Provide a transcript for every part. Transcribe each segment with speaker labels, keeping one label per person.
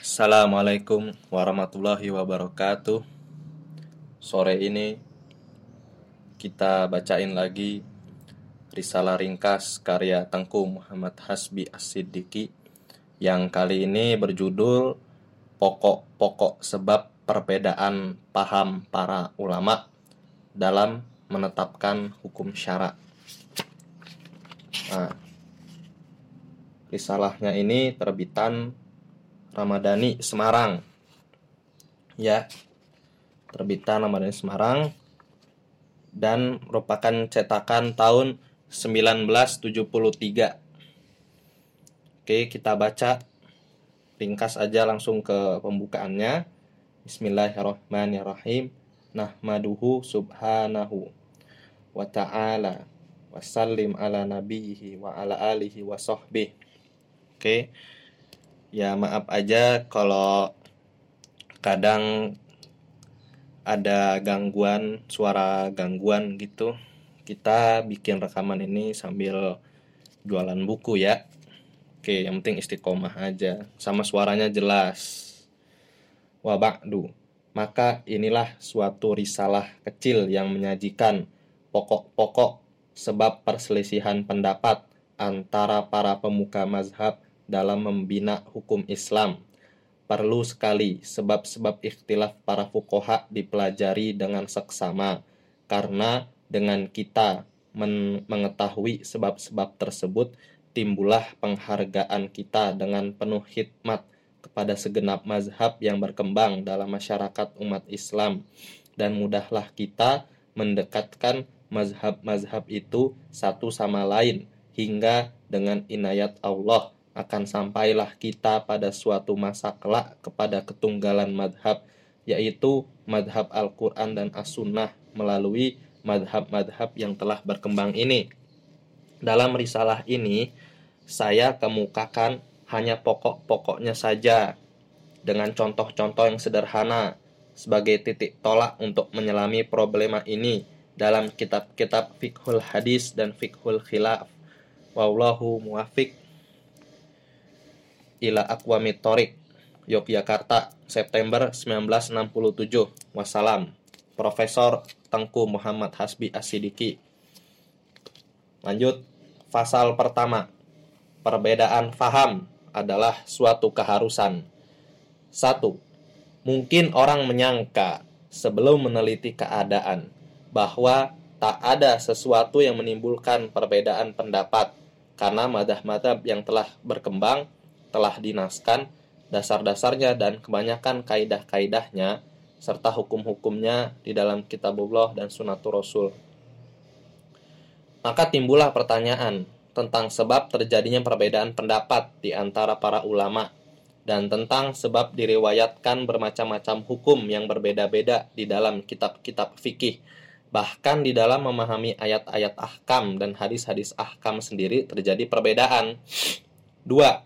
Speaker 1: Assalamualaikum warahmatullahi wabarakatuh. Sore ini kita bacain lagi risalah ringkas karya Tengku Muhammad Hasbi As-Siddiqi yang kali ini berjudul Pokok-pokok sebab perbedaan paham para ulama dalam menetapkan hukum syara. Nah, risalahnya ini terbitan Ramadhani Semarang. Ya. Terbitan Ramadhani Semarang dan merupakan cetakan tahun 1973. Oke, kita baca ringkas aja langsung ke pembukaannya. Bismillahirrahmanirrahim. Nahmaduhu subhanahu wa ta'ala wa sallim ala nabihi wa ala alihi wa sahbihi. Oke ya maaf aja kalau kadang ada gangguan suara gangguan gitu. Kita bikin rekaman ini sambil jualan buku ya. Oke yang penting istiqomah aja. Sama suaranya jelas. Wabakdu maka inilah suatu risalah kecil yang menyajikan pokok-pokok sebab perselisihan pendapat antara para pemuka mazhab dalam membina hukum Islam. Perlu sekali sebab-sebab ikhtilaf para fukoha dipelajari dengan seksama, karena dengan kita men mengetahui sebab-sebab tersebut, timbullah penghargaan kita dengan penuh hikmat kepada segenap mazhab yang berkembang dalam masyarakat umat Islam dan mudahlah kita mendekatkan mazhab-mazhab itu satu sama lain hingga dengan inayat Allah akan sampailah kita pada suatu masa kelak kepada ketunggalan madhab, yaitu madhab Al-Quran dan As-Sunnah melalui madhab-madhab yang telah berkembang ini. Dalam risalah ini, saya kemukakan hanya pokok-pokoknya saja, dengan contoh-contoh yang sederhana, sebagai titik tolak untuk menyelami problema ini dalam kitab-kitab fikhul hadis dan fikhul khilaf. Wallahu muwafiq ila Aqwami Torik Yogyakarta September 1967 Wassalam. Profesor Tengku Muhammad Hasbi Asidiki. Lanjut Pasal pertama. Perbedaan faham adalah suatu keharusan. Satu Mungkin orang menyangka sebelum meneliti keadaan bahwa tak ada sesuatu yang menimbulkan perbedaan pendapat karena madah-madhab yang telah berkembang telah dinaskan dasar-dasarnya dan kebanyakan kaidah-kaidahnya serta hukum-hukumnya di dalam kitabullah dan sunatul rasul. Maka timbullah pertanyaan tentang sebab terjadinya perbedaan pendapat di antara para ulama dan tentang sebab diriwayatkan bermacam-macam hukum yang berbeda-beda di dalam kitab-kitab fikih. Bahkan di dalam memahami ayat-ayat ahkam dan hadis-hadis ahkam sendiri terjadi perbedaan. Dua,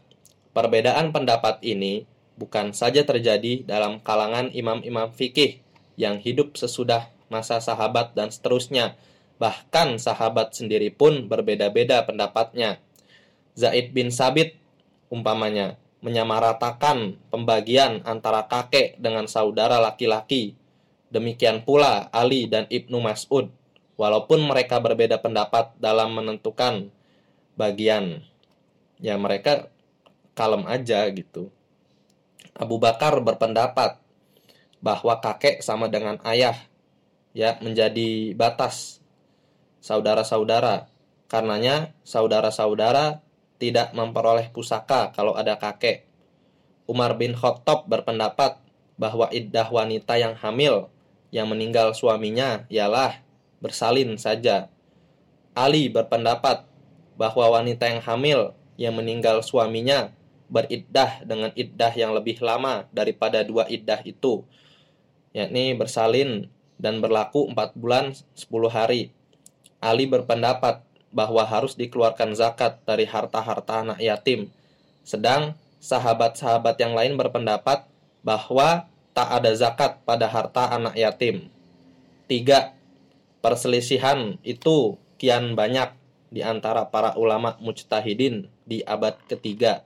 Speaker 1: Perbedaan pendapat ini bukan saja terjadi dalam kalangan imam-imam fikih yang hidup sesudah masa sahabat dan seterusnya. Bahkan sahabat sendiri pun berbeda-beda pendapatnya. Zaid bin Sabit umpamanya menyamaratakan pembagian antara kakek dengan saudara laki-laki. Demikian pula Ali dan Ibnu Mas'ud, walaupun mereka berbeda pendapat dalam menentukan bagian. Ya mereka kalem aja gitu. Abu Bakar berpendapat bahwa kakek sama dengan ayah ya menjadi batas saudara-saudara. Karenanya saudara-saudara tidak memperoleh pusaka kalau ada kakek. Umar bin Khattab berpendapat bahwa iddah wanita yang hamil yang meninggal suaminya ialah bersalin saja. Ali berpendapat bahwa wanita yang hamil yang meninggal suaminya beriddah dengan iddah yang lebih lama daripada dua iddah itu yakni bersalin dan berlaku 4 bulan 10 hari. Ali berpendapat bahwa harus dikeluarkan zakat dari harta-harta anak yatim. Sedang sahabat-sahabat yang lain berpendapat bahwa tak ada zakat pada harta anak yatim. Tiga, perselisihan itu kian banyak di antara para ulama mujtahidin di abad ketiga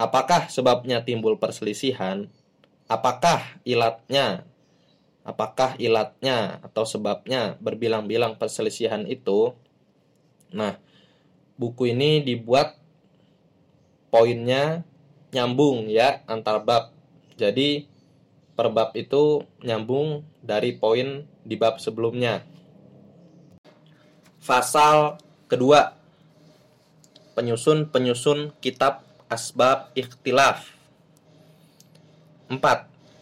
Speaker 1: Apakah sebabnya timbul perselisihan? Apakah ilatnya? Apakah ilatnya atau sebabnya berbilang-bilang perselisihan itu? Nah, buku ini dibuat poinnya nyambung ya antar bab. Jadi per bab itu nyambung dari poin di bab sebelumnya. Fasal kedua Penyusun-penyusun kitab asbab ikhtilaf 4.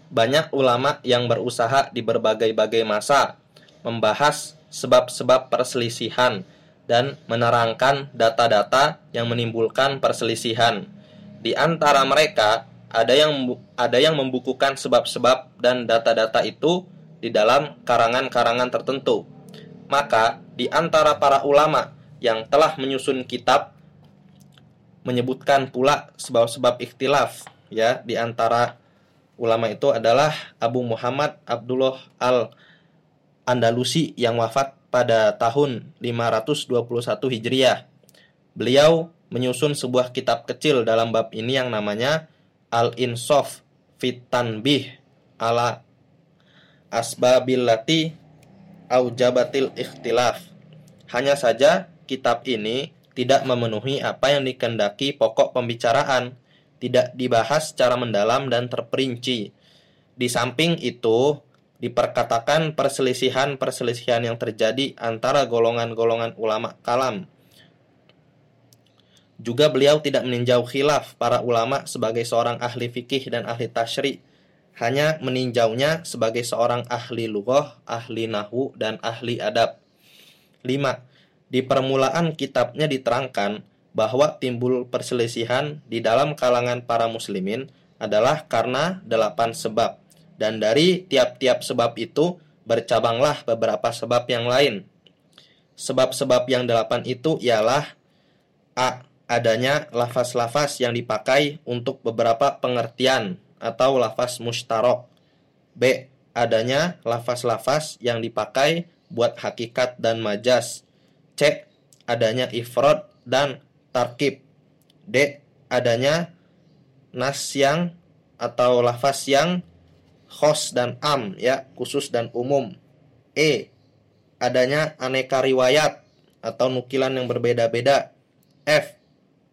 Speaker 1: Banyak ulama yang berusaha di berbagai-bagai masa membahas sebab-sebab perselisihan dan menerangkan data-data yang menimbulkan perselisihan. Di antara mereka ada yang ada yang membukukan sebab-sebab dan data-data itu di dalam karangan-karangan tertentu. Maka di antara para ulama yang telah menyusun kitab menyebutkan pula sebab-sebab ikhtilaf ya di antara ulama itu adalah Abu Muhammad Abdullah Al Andalusi yang wafat pada tahun 521 Hijriah. Beliau menyusun sebuah kitab kecil dalam bab ini yang namanya Al-Insaf fit Tanbih ala asbabillati aujabatil ikhtilaf. Hanya saja kitab ini tidak memenuhi apa yang dikendaki pokok pembicaraan, tidak dibahas secara mendalam dan terperinci. Di samping itu, diperkatakan perselisihan-perselisihan yang terjadi antara golongan-golongan ulama kalam. Juga beliau tidak meninjau khilaf para ulama sebagai seorang ahli fikih dan ahli tashri, hanya meninjaunya sebagai seorang ahli lughah, ahli nahu, dan ahli adab. 5 di permulaan kitabnya diterangkan bahwa timbul perselisihan di dalam kalangan para muslimin adalah karena delapan sebab dan dari tiap-tiap sebab itu bercabanglah beberapa sebab yang lain. Sebab-sebab yang delapan itu ialah A. Adanya lafaz-lafaz yang dipakai untuk beberapa pengertian atau lafaz mustarok. B. Adanya lafaz-lafaz yang dipakai buat hakikat dan majas C. Adanya ifrod dan tarkib. D. Adanya nas yang atau lafaz yang khos dan am ya, khusus dan umum. E. Adanya aneka riwayat atau nukilan yang berbeda-beda. F.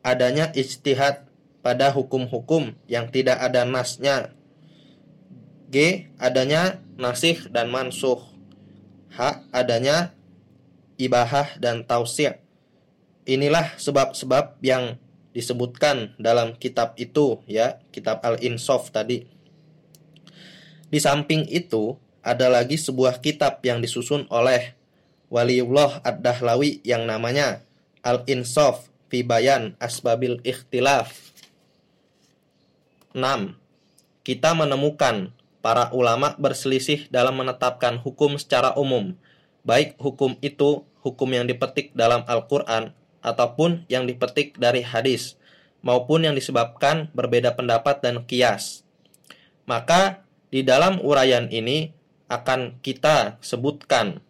Speaker 1: Adanya ijtihad pada hukum-hukum yang tidak ada nasnya. G. Adanya nasih dan mansuh. H. Adanya ibahah, dan tausir. Inilah sebab-sebab yang disebutkan dalam kitab itu ya, kitab Al-Insaf tadi. Di samping itu, ada lagi sebuah kitab yang disusun oleh Waliullah Ad-Dahlawi yang namanya Al-Insaf fi Bayan Asbabil Ikhtilaf. 6. Kita menemukan para ulama berselisih dalam menetapkan hukum secara umum baik hukum itu hukum yang dipetik dalam Al-Quran ataupun yang dipetik dari hadis, maupun yang disebabkan berbeda pendapat dan kias. Maka di dalam uraian ini akan kita sebutkan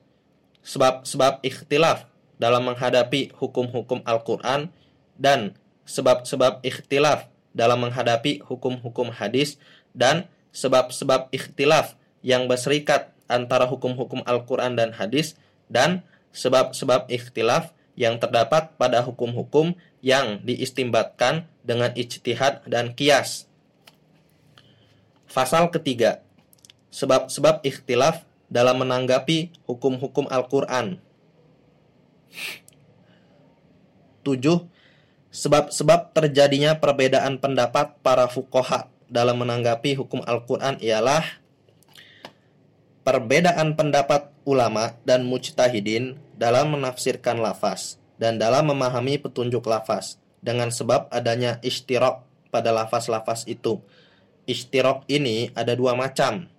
Speaker 1: sebab-sebab ikhtilaf dalam menghadapi hukum-hukum Al-Quran dan sebab-sebab ikhtilaf dalam menghadapi hukum-hukum hadis dan sebab-sebab ikhtilaf yang berserikat antara hukum-hukum Al-Quran dan hadis dan sebab-sebab ikhtilaf yang terdapat pada hukum-hukum yang diistimbatkan dengan ijtihad dan kias. Fasal ketiga, sebab-sebab ikhtilaf dalam menanggapi hukum-hukum Al-Quran. 7. Sebab-sebab terjadinya perbedaan pendapat para fukoha dalam menanggapi hukum Al-Quran ialah perbedaan pendapat ulama dan mujtahidin dalam menafsirkan lafaz dan dalam memahami petunjuk lafaz dengan sebab adanya istirok pada lafaz-lafaz itu. Istirok ini ada dua macam.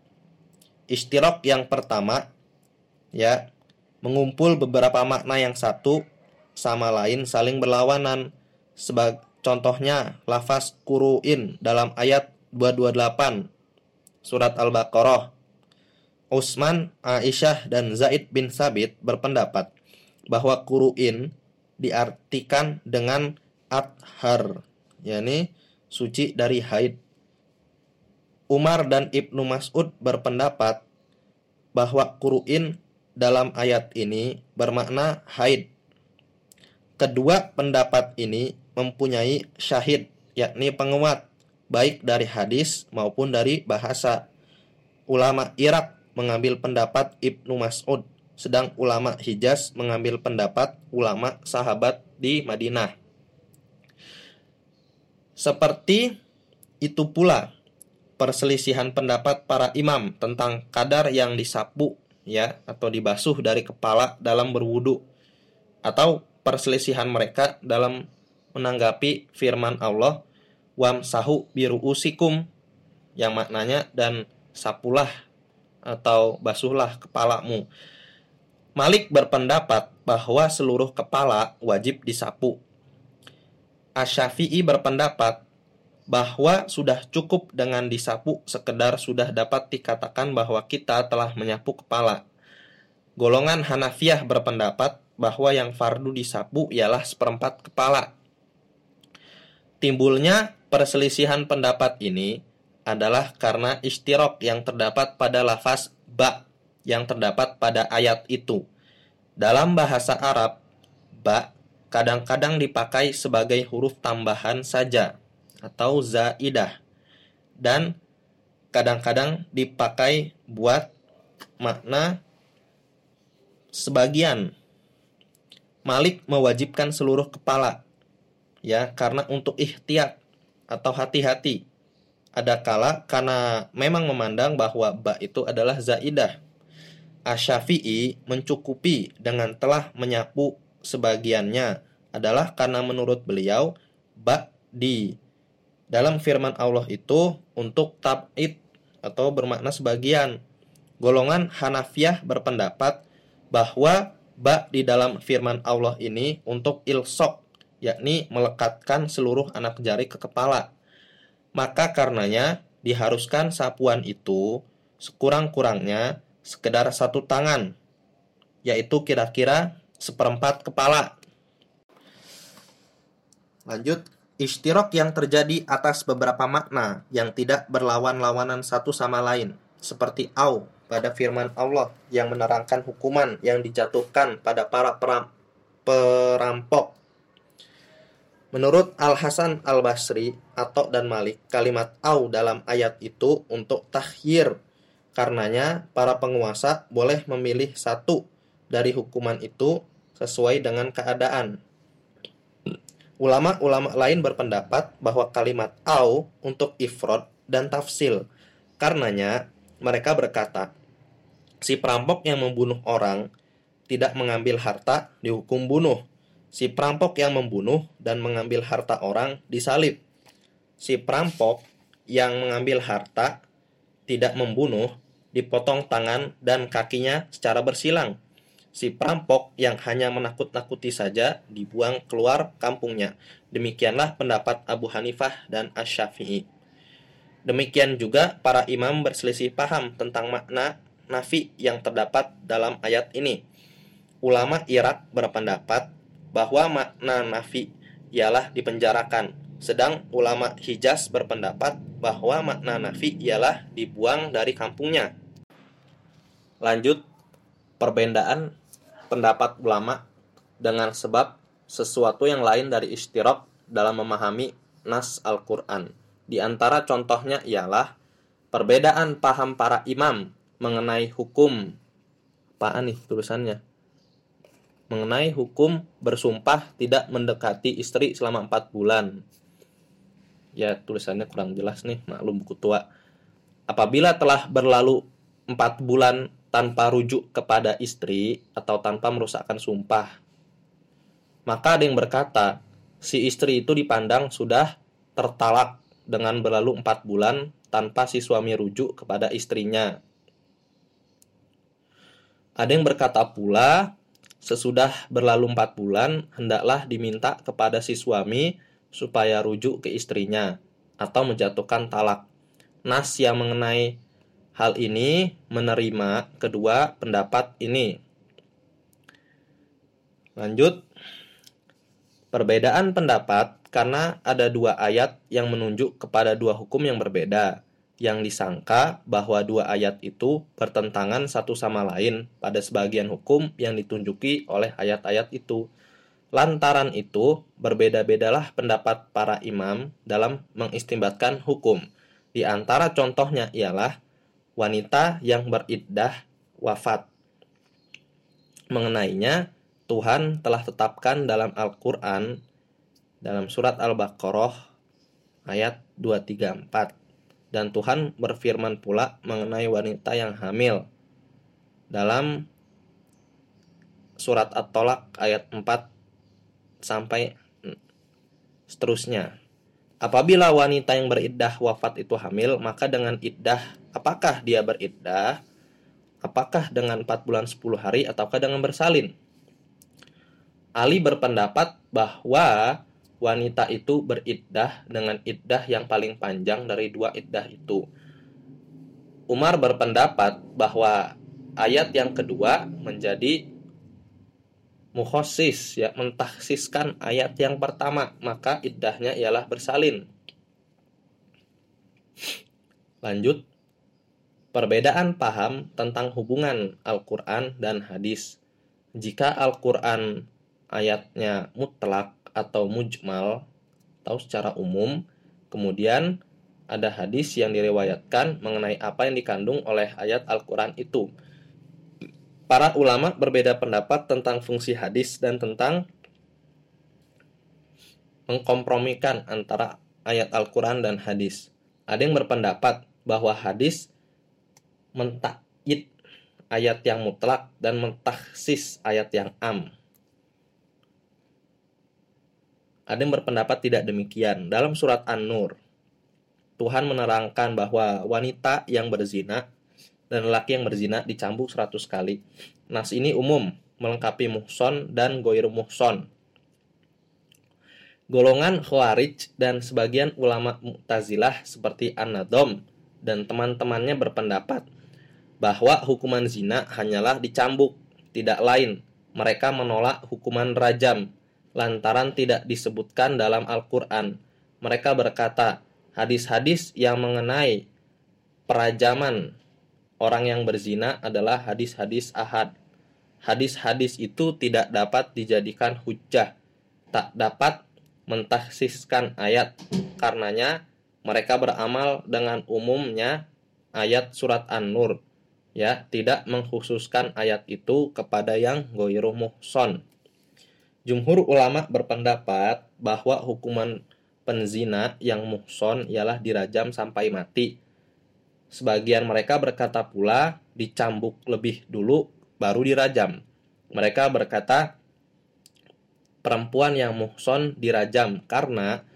Speaker 1: Istirok yang pertama ya mengumpul beberapa makna yang satu sama lain saling berlawanan. Sebagai contohnya lafaz kuruin dalam ayat 228 surat Al-Baqarah Utsman, Aisyah, dan Zaid bin Sabit berpendapat bahwa kuruin diartikan dengan athar, yakni suci dari haid. Umar dan Ibnu Mas'ud berpendapat bahwa kuruin dalam ayat ini bermakna haid. Kedua pendapat ini mempunyai syahid, yakni penguat, baik dari hadis maupun dari bahasa. Ulama Irak mengambil pendapat Ibnu Mas'ud, sedang ulama Hijaz mengambil pendapat ulama sahabat di Madinah. Seperti itu pula perselisihan pendapat para imam tentang kadar yang disapu ya atau dibasuh dari kepala dalam berwudu atau perselisihan mereka dalam menanggapi firman Allah wamsahu biru usikum yang maknanya dan sapulah atau basuhlah kepalamu. Malik berpendapat bahwa seluruh kepala wajib disapu. Asyafi'i berpendapat bahwa sudah cukup dengan disapu sekedar sudah dapat dikatakan bahwa kita telah menyapu kepala. Golongan Hanafiah berpendapat bahwa yang fardu disapu ialah seperempat kepala. Timbulnya perselisihan pendapat ini adalah karena istirok yang terdapat pada lafaz ba yang terdapat pada ayat itu. Dalam bahasa Arab, ba kadang-kadang dipakai sebagai huruf tambahan saja atau zaidah dan kadang-kadang dipakai buat makna sebagian. Malik mewajibkan seluruh kepala ya karena untuk ikhtiat atau hati-hati ada kala karena memang memandang bahwa ba itu adalah zaidah. Asyafi'i mencukupi dengan telah menyapu sebagiannya adalah karena menurut beliau ba di dalam firman Allah itu untuk tab'id atau bermakna sebagian. Golongan Hanafiah berpendapat bahwa ba di dalam firman Allah ini untuk ilsok, yakni melekatkan seluruh anak jari ke kepala. Maka karenanya diharuskan sapuan itu sekurang-kurangnya sekedar satu tangan, yaitu kira-kira seperempat kepala. Lanjut, istirok yang terjadi atas beberapa makna yang tidak berlawan-lawanan satu sama lain, seperti au pada firman Allah yang menerangkan hukuman yang dijatuhkan pada para perampok Menurut Al-Hasan Al-Basri atau dan Malik, kalimat au dalam ayat itu untuk tahyir. Karenanya, para penguasa boleh memilih satu dari hukuman itu sesuai dengan keadaan. Ulama-ulama lain berpendapat bahwa kalimat au untuk ifrod dan tafsil. Karenanya, mereka berkata, si perampok yang membunuh orang tidak mengambil harta dihukum bunuh Si perampok yang membunuh dan mengambil harta orang disalib. Si perampok yang mengambil harta tidak membunuh dipotong tangan dan kakinya secara bersilang. Si perampok yang hanya menakut-nakuti saja dibuang keluar kampungnya. Demikianlah pendapat Abu Hanifah dan Asy-Syafi'i. Demikian juga para imam berselisih paham tentang makna nafi yang terdapat dalam ayat ini. Ulama Irak berpendapat bahwa makna nafi ialah dipenjarakan, sedang ulama Hijaz berpendapat bahwa makna nafi ialah dibuang dari kampungnya. Lanjut, perbedaan pendapat ulama dengan sebab sesuatu yang lain dari istirok dalam memahami nas Al-Quran. Di antara contohnya ialah perbedaan paham para imam mengenai hukum. Apaan nih tulisannya? Mengenai hukum bersumpah tidak mendekati istri selama empat bulan. Ya, tulisannya kurang jelas nih, maklum buku tua. Apabila telah berlalu empat bulan tanpa rujuk kepada istri atau tanpa merusakkan sumpah, maka ada yang berkata, si istri itu dipandang sudah tertalak dengan berlalu empat bulan tanpa si suami rujuk kepada istrinya. Ada yang berkata pula, Sesudah berlalu empat bulan, hendaklah diminta kepada si suami supaya rujuk ke istrinya atau menjatuhkan talak. Nas yang mengenai hal ini menerima kedua pendapat ini. Lanjut, perbedaan pendapat karena ada dua ayat yang menunjuk kepada dua hukum yang berbeda, yang disangka bahwa dua ayat itu bertentangan satu sama lain pada sebagian hukum yang ditunjuki oleh ayat-ayat itu. Lantaran itu, berbeda-bedalah pendapat para imam dalam mengistimbatkan hukum. Di antara contohnya ialah wanita yang beriddah wafat. Mengenainya, Tuhan telah tetapkan dalam Al-Quran, dalam surat Al-Baqarah, ayat 234. Dan Tuhan berfirman pula mengenai wanita yang hamil, dalam surat At-Tolak ayat 4 sampai seterusnya. Apabila wanita yang beriddah wafat itu hamil, maka dengan iddah, apakah dia beriddah? Apakah dengan 4 bulan 10 hari ataukah dengan bersalin? Ali berpendapat bahwa wanita itu beriddah dengan iddah yang paling panjang dari dua iddah itu. Umar berpendapat bahwa ayat yang kedua menjadi mukhosis ya mentaksiskan ayat yang pertama maka iddahnya ialah bersalin. Lanjut. Perbedaan paham tentang hubungan Al-Quran dan hadis. Jika Al-Quran ayatnya mutlak atau mujmal atau secara umum kemudian ada hadis yang diriwayatkan mengenai apa yang dikandung oleh ayat Al-Quran itu para ulama berbeda pendapat tentang fungsi hadis dan tentang mengkompromikan antara ayat Al-Quran dan hadis. Ada yang berpendapat bahwa hadis mentakyid ayat yang mutlak dan mentaksis ayat yang am. Ada yang berpendapat tidak demikian. Dalam surat An-Nur, Tuhan menerangkan bahwa wanita yang berzina dan lelaki yang berzina dicambuk 100 kali. Nas ini umum, melengkapi muhson dan goir muhson. Golongan Khawarij dan sebagian ulama Mu'tazilah seperti An-Nadom dan teman-temannya berpendapat bahwa hukuman zina hanyalah dicambuk, tidak lain. Mereka menolak hukuman rajam lantaran tidak disebutkan dalam Al-Quran. Mereka berkata, hadis-hadis yang mengenai perajaman orang yang berzina adalah hadis-hadis ahad. Hadis-hadis itu tidak dapat dijadikan hujah, tak dapat mentaksiskan ayat. Karenanya mereka beramal dengan umumnya ayat surat An-Nur, ya, tidak mengkhususkan ayat itu kepada yang goiru muhson. Jumhur ulama berpendapat bahwa hukuman penzina yang muhson ialah dirajam sampai mati Sebagian mereka berkata pula dicambuk lebih dulu baru dirajam. Mereka berkata perempuan yang muhson dirajam karena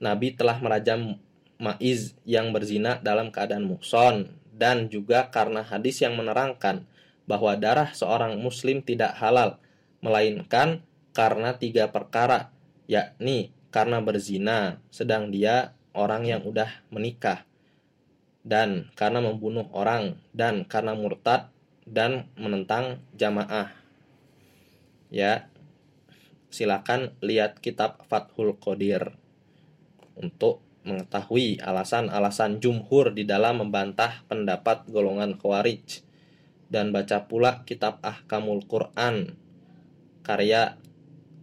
Speaker 1: Nabi telah merajam Ma'iz yang berzina dalam keadaan muhson dan juga karena hadis yang menerangkan bahwa darah seorang muslim tidak halal melainkan karena tiga perkara yakni karena berzina sedang dia orang yang udah menikah dan karena membunuh orang dan karena murtad dan menentang jamaah. Ya. Silakan lihat kitab Fathul Qadir untuk mengetahui alasan-alasan jumhur di dalam membantah pendapat golongan Khawarij dan baca pula kitab Ahkamul Quran karya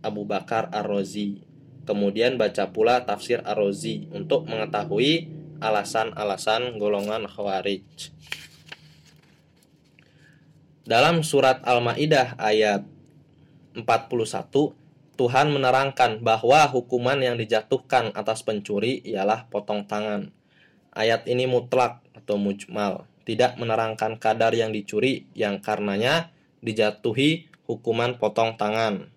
Speaker 1: Abu Bakar Ar-Razi. Kemudian baca pula tafsir Ar-Razi untuk mengetahui alasan-alasan golongan Khawarij. Dalam surat Al-Maidah ayat 41, Tuhan menerangkan bahwa hukuman yang dijatuhkan atas pencuri ialah potong tangan. Ayat ini mutlak atau mujmal, tidak menerangkan kadar yang dicuri yang karenanya dijatuhi hukuman potong tangan.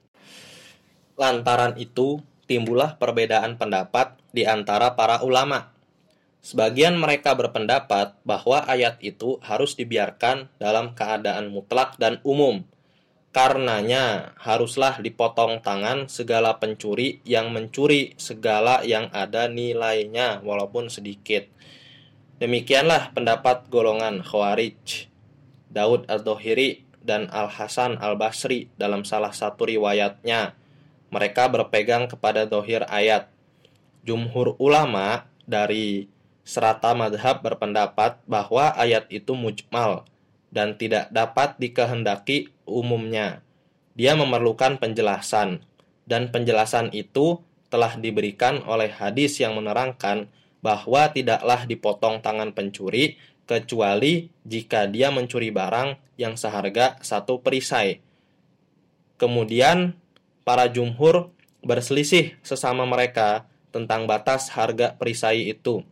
Speaker 1: Lantaran itu, timbullah perbedaan pendapat di antara para ulama Sebagian mereka berpendapat bahwa ayat itu harus dibiarkan dalam keadaan mutlak dan umum. Karenanya haruslah dipotong tangan segala pencuri yang mencuri segala yang ada nilainya walaupun sedikit. Demikianlah pendapat golongan Khawarij. Daud Al-Dohiri dan Al-Hasan Al-Basri dalam salah satu riwayatnya. Mereka berpegang kepada dohir ayat Jumhur ulama dari serata madhab berpendapat bahwa ayat itu mujmal dan tidak dapat dikehendaki umumnya. Dia memerlukan penjelasan, dan penjelasan itu telah diberikan oleh hadis yang menerangkan bahwa tidaklah dipotong tangan pencuri kecuali jika dia mencuri barang yang seharga satu perisai. Kemudian para jumhur berselisih sesama mereka tentang batas harga perisai itu.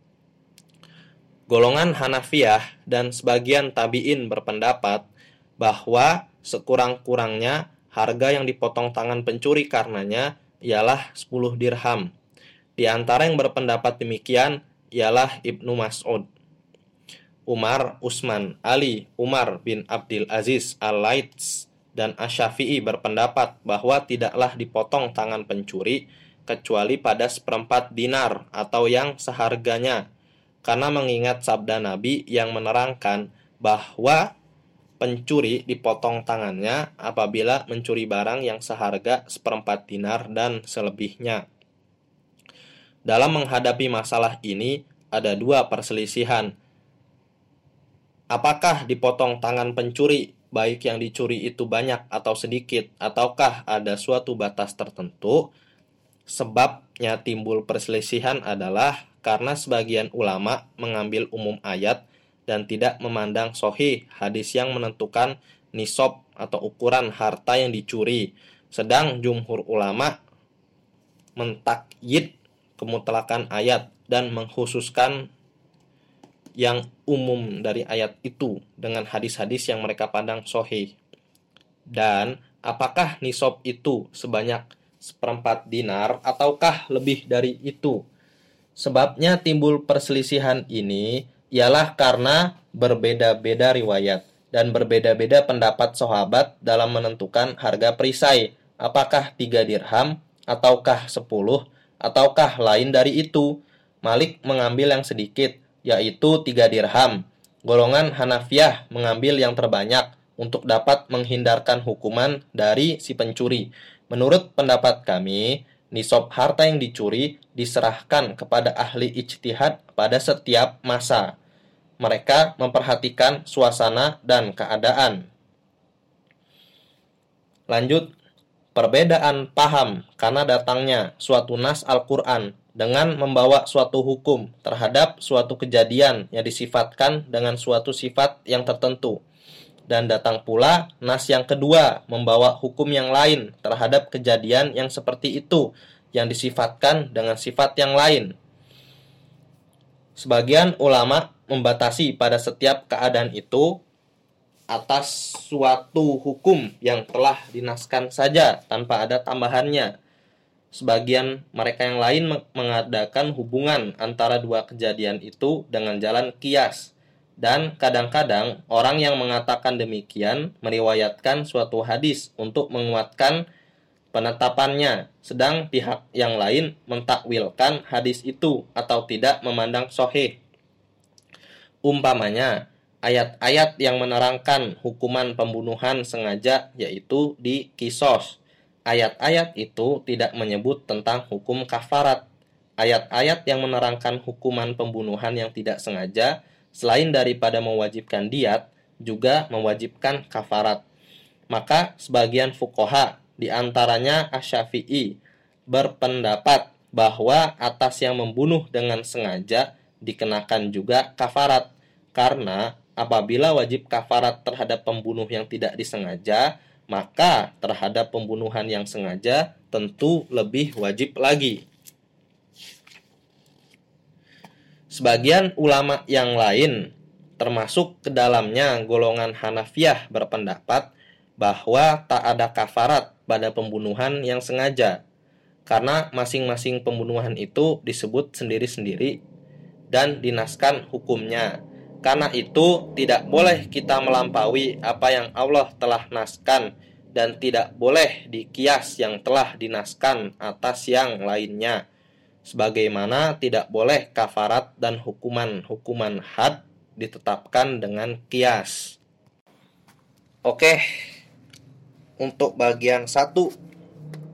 Speaker 1: Golongan Hanafiyah dan sebagian tabi'in berpendapat bahwa sekurang-kurangnya harga yang dipotong tangan pencuri karenanya ialah 10 dirham. Di antara yang berpendapat demikian ialah Ibnu Mas'ud. Umar, Usman, Ali, Umar bin Abdul Aziz Al-Laits dan Asyafi'i berpendapat bahwa tidaklah dipotong tangan pencuri kecuali pada seperempat dinar atau yang seharganya karena mengingat sabda Nabi yang menerangkan bahwa pencuri dipotong tangannya apabila mencuri barang yang seharga seperempat dinar dan selebihnya. Dalam menghadapi masalah ini, ada dua perselisihan. Apakah dipotong tangan pencuri, baik yang dicuri itu banyak atau sedikit, ataukah ada suatu batas tertentu? Sebabnya timbul perselisihan adalah karena sebagian ulama mengambil umum ayat dan tidak memandang sohih hadis yang menentukan nisab atau ukuran harta yang dicuri. Sedang jumhur ulama mentakyid kemutlakan ayat dan mengkhususkan yang umum dari ayat itu dengan hadis-hadis yang mereka pandang sohih. Dan apakah nisab itu sebanyak seperempat dinar ataukah lebih dari itu? Sebabnya timbul perselisihan ini ialah karena berbeda-beda riwayat dan berbeda-beda pendapat sahabat dalam menentukan harga perisai. Apakah tiga dirham, ataukah sepuluh, ataukah lain dari itu. Malik mengambil yang sedikit, yaitu tiga dirham. Golongan Hanafiah mengambil yang terbanyak untuk dapat menghindarkan hukuman dari si pencuri. Menurut pendapat kami, nisab harta yang dicuri diserahkan kepada ahli ijtihad pada setiap masa. Mereka memperhatikan suasana dan keadaan. Lanjut, perbedaan paham karena datangnya suatu nas Al-Quran dengan membawa suatu hukum terhadap suatu kejadian yang disifatkan dengan suatu sifat yang tertentu dan datang pula nas yang kedua membawa hukum yang lain terhadap kejadian yang seperti itu yang disifatkan dengan sifat yang lain. Sebagian ulama membatasi pada setiap keadaan itu atas suatu hukum yang telah dinaskan saja tanpa ada tambahannya. Sebagian mereka yang lain mengadakan hubungan antara dua kejadian itu dengan jalan kias dan kadang-kadang orang yang mengatakan demikian meriwayatkan suatu hadis untuk menguatkan penetapannya, sedang pihak yang lain mentakwilkan hadis itu atau tidak memandang sohih. Umpamanya, ayat-ayat yang menerangkan hukuman pembunuhan sengaja yaitu di kisos. Ayat-ayat itu tidak menyebut tentang hukum kafarat. Ayat-ayat yang menerangkan hukuman pembunuhan yang tidak sengaja selain daripada mewajibkan diat, juga mewajibkan kafarat. Maka sebagian fukoha, di antaranya Asyafi'i, berpendapat bahwa atas yang membunuh dengan sengaja dikenakan juga kafarat. Karena apabila wajib kafarat terhadap pembunuh yang tidak disengaja, maka terhadap pembunuhan yang sengaja tentu lebih wajib lagi. Sebagian ulama yang lain, termasuk ke dalamnya golongan Hanafiyah berpendapat bahwa tak ada kafarat pada pembunuhan yang sengaja, karena masing-masing pembunuhan itu disebut sendiri-sendiri dan dinaskan hukumnya. Karena itu tidak boleh kita melampaui apa yang Allah telah naskan dan tidak boleh dikias yang telah dinaskan atas yang lainnya sebagaimana tidak boleh kafarat dan hukuman-hukuman had ditetapkan dengan kias. Oke, untuk bagian satu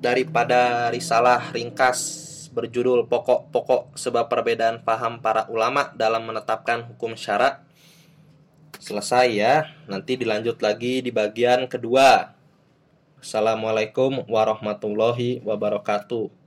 Speaker 1: daripada risalah ringkas berjudul Pokok-pokok sebab perbedaan paham para ulama dalam menetapkan hukum syara. Selesai ya. Nanti dilanjut lagi di bagian kedua. Assalamualaikum warahmatullahi wabarakatuh.